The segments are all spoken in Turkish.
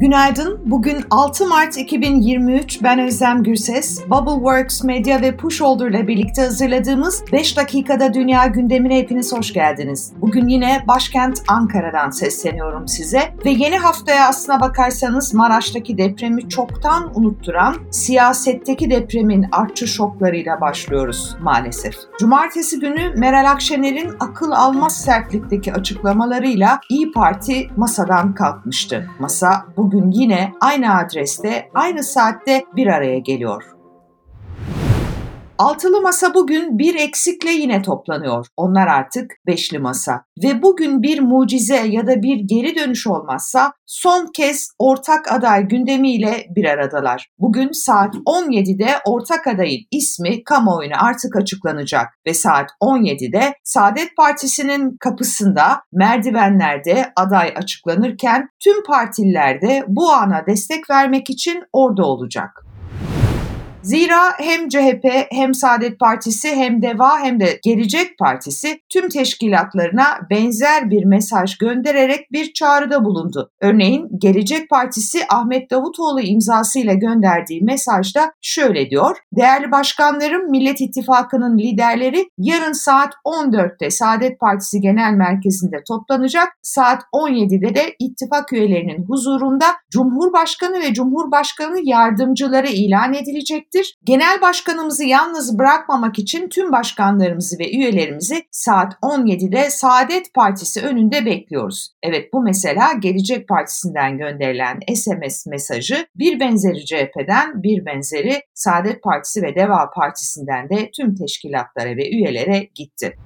Günaydın. Bugün 6 Mart 2023. Ben Özlem Gürses. Bubbleworks Medya ve Pushholder ile birlikte hazırladığımız 5 dakikada dünya gündemine hepiniz hoş geldiniz. Bugün yine başkent Ankara'dan sesleniyorum size ve yeni haftaya aslına bakarsanız Maraş'taki depremi çoktan unutturan siyasetteki depremin artçı şoklarıyla başlıyoruz maalesef. Cumartesi günü Meral Akşener'in akıl almaz sertlikteki açıklamalarıyla İyi Parti masadan kalkmıştı. Masa bu bugün yine aynı adreste, aynı saatte bir araya geliyor. Altılı masa bugün bir eksikle yine toplanıyor. Onlar artık beşli masa. Ve bugün bir mucize ya da bir geri dönüş olmazsa son kez ortak aday gündemiyle bir aradalar. Bugün saat 17'de ortak adayın ismi kamuoyuna artık açıklanacak ve saat 17'de Saadet Partisi'nin kapısında merdivenlerde aday açıklanırken tüm partililer de bu ana destek vermek için orada olacak. Zira hem CHP hem Saadet Partisi hem DEVA hem de Gelecek Partisi tüm teşkilatlarına benzer bir mesaj göndererek bir çağrıda bulundu. Örneğin Gelecek Partisi Ahmet Davutoğlu imzasıyla gönderdiği mesajda şöyle diyor. Değerli başkanlarım Millet İttifakı'nın liderleri yarın saat 14'te Saadet Partisi Genel Merkezi'nde toplanacak. Saat 17'de de ittifak üyelerinin huzurunda Cumhurbaşkanı ve Cumhurbaşkanı yardımcıları ilan edilecektir edecektir. Genel başkanımızı yalnız bırakmamak için tüm başkanlarımızı ve üyelerimizi saat 17'de Saadet Partisi önünde bekliyoruz. Evet bu mesela Gelecek Partisi'nden gönderilen SMS mesajı bir benzeri CHP'den bir benzeri Saadet Partisi ve Deva Partisi'nden de tüm teşkilatlara ve üyelere gitti.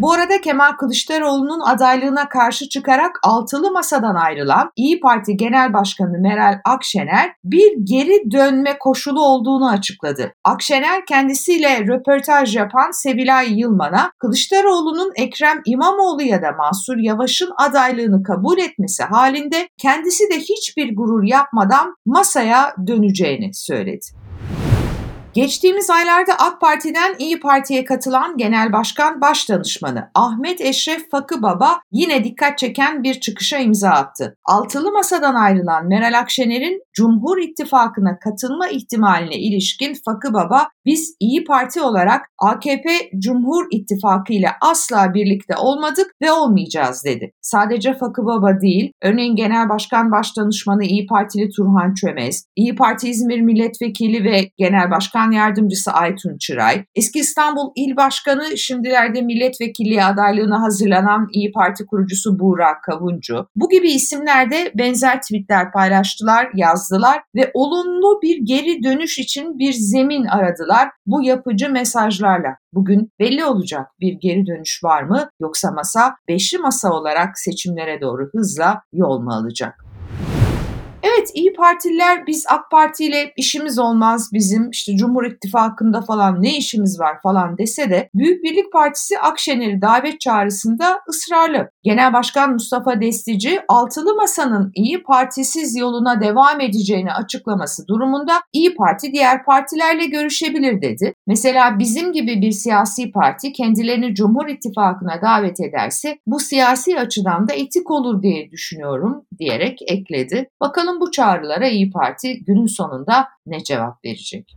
Bu arada Kemal Kılıçdaroğlu'nun adaylığına karşı çıkarak altılı masadan ayrılan İyi Parti Genel Başkanı Meral Akşener bir geri dönme koşulu olduğunu açıkladı. Akşener kendisiyle röportaj yapan Sevilay Yılman'a Kılıçdaroğlu'nun Ekrem İmamoğlu ya da Mansur Yavaş'ın adaylığını kabul etmesi halinde kendisi de hiçbir gurur yapmadan masaya döneceğini söyledi. Geçtiğimiz aylarda AK Parti'den İyi Parti'ye katılan Genel Başkan Başdanışmanı Ahmet Eşref Fakı Baba yine dikkat çeken bir çıkışa imza attı. Altılı masadan ayrılan Meral Akşener'in Cumhur İttifakı'na katılma ihtimaline ilişkin Fakı Baba biz İyi Parti olarak AKP Cumhur İttifakı ile asla birlikte olmadık ve olmayacağız dedi. Sadece Fakı Baba değil, örneğin Genel Başkan Başdanışmanı İyi Partili Turhan Çömez, İyi Parti İzmir Milletvekili ve Genel Başkan Başkan Yardımcısı Aytun Çıray, eski İstanbul İl Başkanı şimdilerde milletvekilliği adaylığına hazırlanan İyi Parti kurucusu Buğra Kavuncu. Bu gibi isimler de benzer tweetler paylaştılar, yazdılar ve olumlu bir geri dönüş için bir zemin aradılar bu yapıcı mesajlarla. Bugün belli olacak bir geri dönüş var mı yoksa masa beşli masa olarak seçimlere doğru hızla yol mu alacak? Evet İyi Partililer biz AK Parti ile işimiz olmaz bizim işte Cumhur İttifakı'nda falan ne işimiz var falan dese de Büyük Birlik Partisi Akşener'i davet çağrısında ısrarlı. Genel Başkan Mustafa Destici altılı masanın İyi Partisiz yoluna devam edeceğini açıklaması durumunda İyi Parti diğer partilerle görüşebilir dedi. Mesela bizim gibi bir siyasi parti kendilerini Cumhur İttifakı'na davet ederse bu siyasi açıdan da etik olur diye düşünüyorum diyerek ekledi. Bakalım bu çağrılara İyi Parti günün sonunda ne cevap verecek?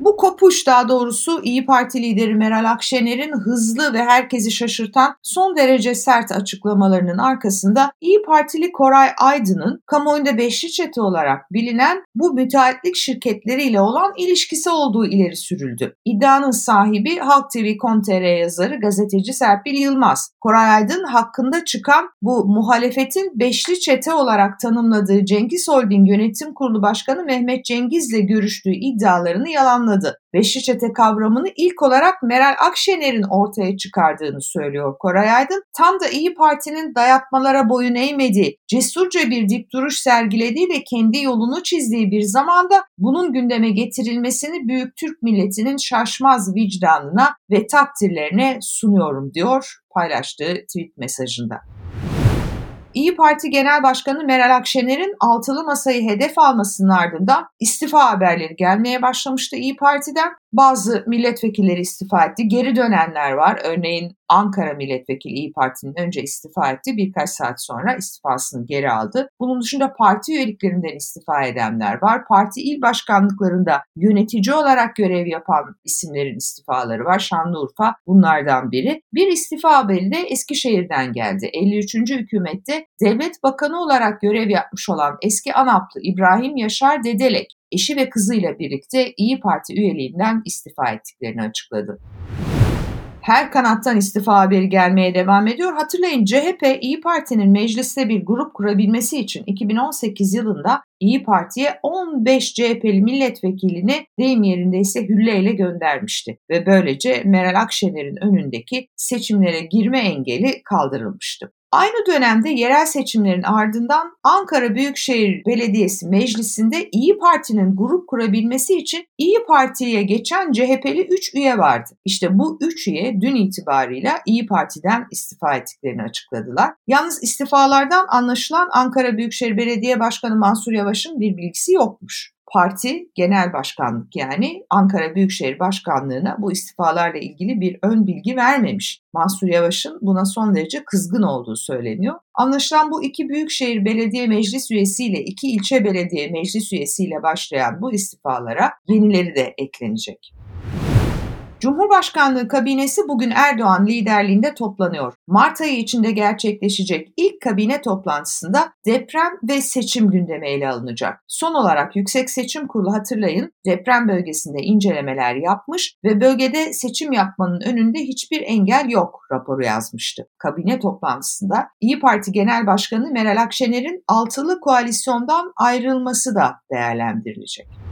Bu kopuş daha doğrusu İyi Parti lideri Meral Akşener'in hızlı ve herkesi şaşırtan son derece sert açıklamalarının arkasında İyi Partili Koray Aydın'ın kamuoyunda beşli çete olarak bilinen bu müteahhitlik şirketleriyle olan ilişkisi olduğu ileri sürüldü. İddianın sahibi Halk TV.com.tr yazarı gazeteci Serpil Yılmaz. Koray Aydın hakkında çıkan bu muhalefetin beşli çete olarak tanımladığı Cengiz Holding Yönetim Kurulu Başkanı Mehmet Cengiz'le görüştüğü iddialarını yalanladı anladı. Beşli kavramını ilk olarak Meral Akşener'in ortaya çıkardığını söylüyor Koray Aydın. Tam da İyi Parti'nin dayatmalara boyun eğmediği, cesurca bir dik duruş sergilediği ve kendi yolunu çizdiği bir zamanda bunun gündeme getirilmesini büyük Türk milletinin şaşmaz vicdanına ve takdirlerine sunuyorum diyor paylaştığı tweet mesajında. İyi Parti Genel Başkanı Meral Akşener'in altılı masayı hedef almasının ardından istifa haberleri gelmeye başlamıştı İyi Parti'den. Bazı milletvekilleri istifa etti. Geri dönenler var. Örneğin Ankara Milletvekili İyi Parti'nin önce istifa etti. Birkaç saat sonra istifasını geri aldı. Bunun dışında parti üyeliklerinden istifa edenler var. Parti il başkanlıklarında yönetici olarak görev yapan isimlerin istifaları var. Şanlıurfa bunlardan biri. Bir istifa haberi de Eskişehir'den geldi. 53. hükümette devlet bakanı olarak görev yapmış olan eski ANAP'lı İbrahim Yaşar Dedelek eşi ve kızıyla birlikte İyi Parti üyeliğinden istifa ettiklerini açıkladı her kanattan istifa haberi gelmeye devam ediyor. Hatırlayın CHP İyi Parti'nin mecliste bir grup kurabilmesi için 2018 yılında İyi Parti'ye 15 CHP'li milletvekilini deyim yerinde ise hülleyle göndermişti ve böylece Meral Akşener'in önündeki seçimlere girme engeli kaldırılmıştı. Aynı dönemde yerel seçimlerin ardından Ankara Büyükşehir Belediyesi Meclisi'nde İyi Parti'nin grup kurabilmesi için İyi Parti'ye geçen CHP'li 3 üye vardı. İşte bu 3 üye dün itibarıyla İyi Parti'den istifa ettiklerini açıkladılar. Yalnız istifalardan anlaşılan Ankara Büyükşehir Belediye Başkanı Mansur Yavaş'ın bir bilgisi yokmuş parti genel başkanlık yani Ankara Büyükşehir Başkanlığı'na bu istifalarla ilgili bir ön bilgi vermemiş. Mansur Yavaş'ın buna son derece kızgın olduğu söyleniyor. Anlaşılan bu iki büyükşehir belediye meclis üyesiyle iki ilçe belediye meclis üyesiyle başlayan bu istifalara yenileri de eklenecek. Cumhurbaşkanlığı kabinesi bugün Erdoğan liderliğinde toplanıyor. Mart ayı içinde gerçekleşecek ilk kabine toplantısında deprem ve seçim gündemi ele alınacak. Son olarak Yüksek Seçim Kurulu hatırlayın deprem bölgesinde incelemeler yapmış ve bölgede seçim yapmanın önünde hiçbir engel yok raporu yazmıştı. Kabine toplantısında İyi Parti Genel Başkanı Meral Akşener'in altılı koalisyondan ayrılması da değerlendirilecek.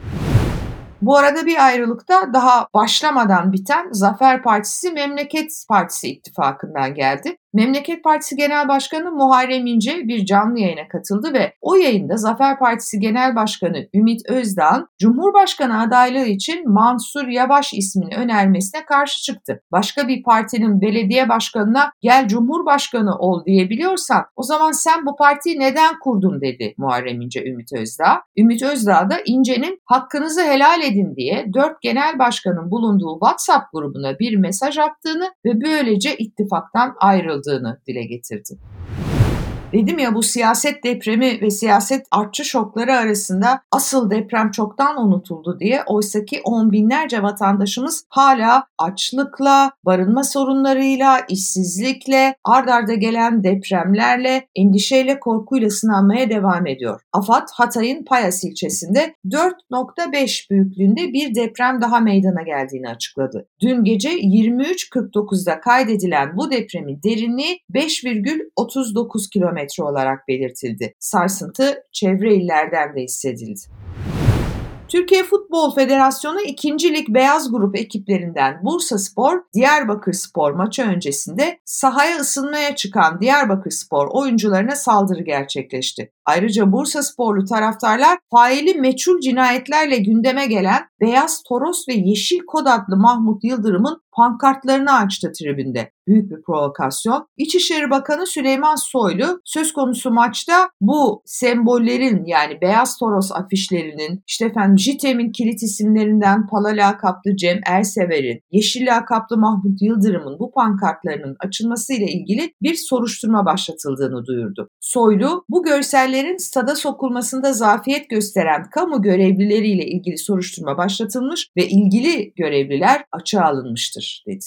Bu arada bir ayrılıkta daha başlamadan biten Zafer Partisi Memleket Partisi ittifakından geldi. Memleket Partisi Genel Başkanı Muharrem İnce bir canlı yayına katıldı ve o yayında Zafer Partisi Genel Başkanı Ümit Özdağ'ın Cumhurbaşkanı adaylığı için Mansur Yavaş ismini önermesine karşı çıktı. Başka bir partinin belediye başkanına gel Cumhurbaşkanı ol diyebiliyorsan o zaman sen bu partiyi neden kurdun dedi Muharrem İnce Ümit Özdağ. Ümit Özdağ da İnce'nin hakkınızı helal edin diye dört genel başkanın bulunduğu WhatsApp grubuna bir mesaj attığını ve böylece ittifaktan ayrıldı yapıldığını dile getirdi. Dedim ya bu siyaset depremi ve siyaset artçı şokları arasında asıl deprem çoktan unutuldu diye oysaki on binlerce vatandaşımız hala açlıkla, barınma sorunlarıyla, işsizlikle, ard arda gelen depremlerle, endişeyle, korkuyla sınanmaya devam ediyor. AFAD Hatay'ın Payas ilçesinde 4.5 büyüklüğünde bir deprem daha meydana geldiğini açıkladı. Dün gece 23.49'da kaydedilen bu depremin derinliği 5,39 kilometre kilometre olarak belirtildi. Sarsıntı çevre illerden de hissedildi. Türkiye Futbol Federasyonu 2. Lig Beyaz Grup ekiplerinden Bursa Spor, Diyarbakır Spor maçı öncesinde sahaya ısınmaya çıkan Diyarbakır Spor oyuncularına saldırı gerçekleşti. Ayrıca Bursa Sporlu taraftarlar faili meçhul cinayetlerle gündeme gelen Beyaz Toros ve Yeşil Kod adlı Mahmut Yıldırım'ın pankartlarını açtı tribünde. Büyük bir provokasyon. İçişleri Bakanı Süleyman Soylu söz konusu maçta bu sembollerin yani Beyaz Toros afişlerinin işte efendim JITEM'in kilit isimlerinden Pala lakaplı Cem Ersever'in, Yeşil lakaplı Mahmut Yıldırım'ın bu pankartlarının açılmasıyla ilgili bir soruşturma başlatıldığını duyurdu. Soylu bu görsellerin stada sokulmasında zafiyet gösteren kamu görevlileriyle ilgili soruşturma başlatılmış ve ilgili görevliler açığa alınmıştır dedi.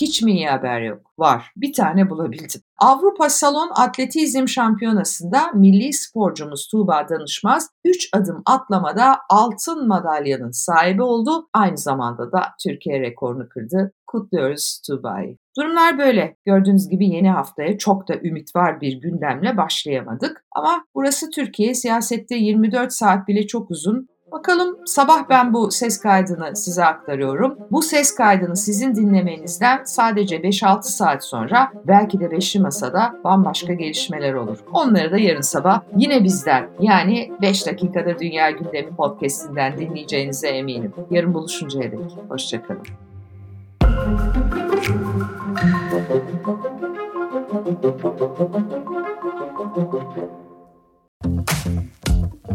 Hiç mi iyi haber yok? Var. Bir tane bulabildim. Avrupa Salon Atletizm Şampiyonası'nda milli sporcumuz Tuğba Danışmaz 3 adım atlamada altın madalyanın sahibi oldu. Aynı zamanda da Türkiye rekorunu kırdı. Kutluyoruz Tuğba'yı. Durumlar böyle. Gördüğünüz gibi yeni haftaya çok da ümit var bir gündemle başlayamadık. Ama burası Türkiye. Siyasette 24 saat bile çok uzun. Bakalım sabah ben bu ses kaydını size aktarıyorum. Bu ses kaydını sizin dinlemenizden sadece 5-6 saat sonra belki de Beşli Masa'da bambaşka gelişmeler olur. Onları da yarın sabah yine bizden yani 5 dakikada Dünya Gündemi podcast'inden dinleyeceğinize eminim. Yarın buluşuncaya dek. Hoşçakalın.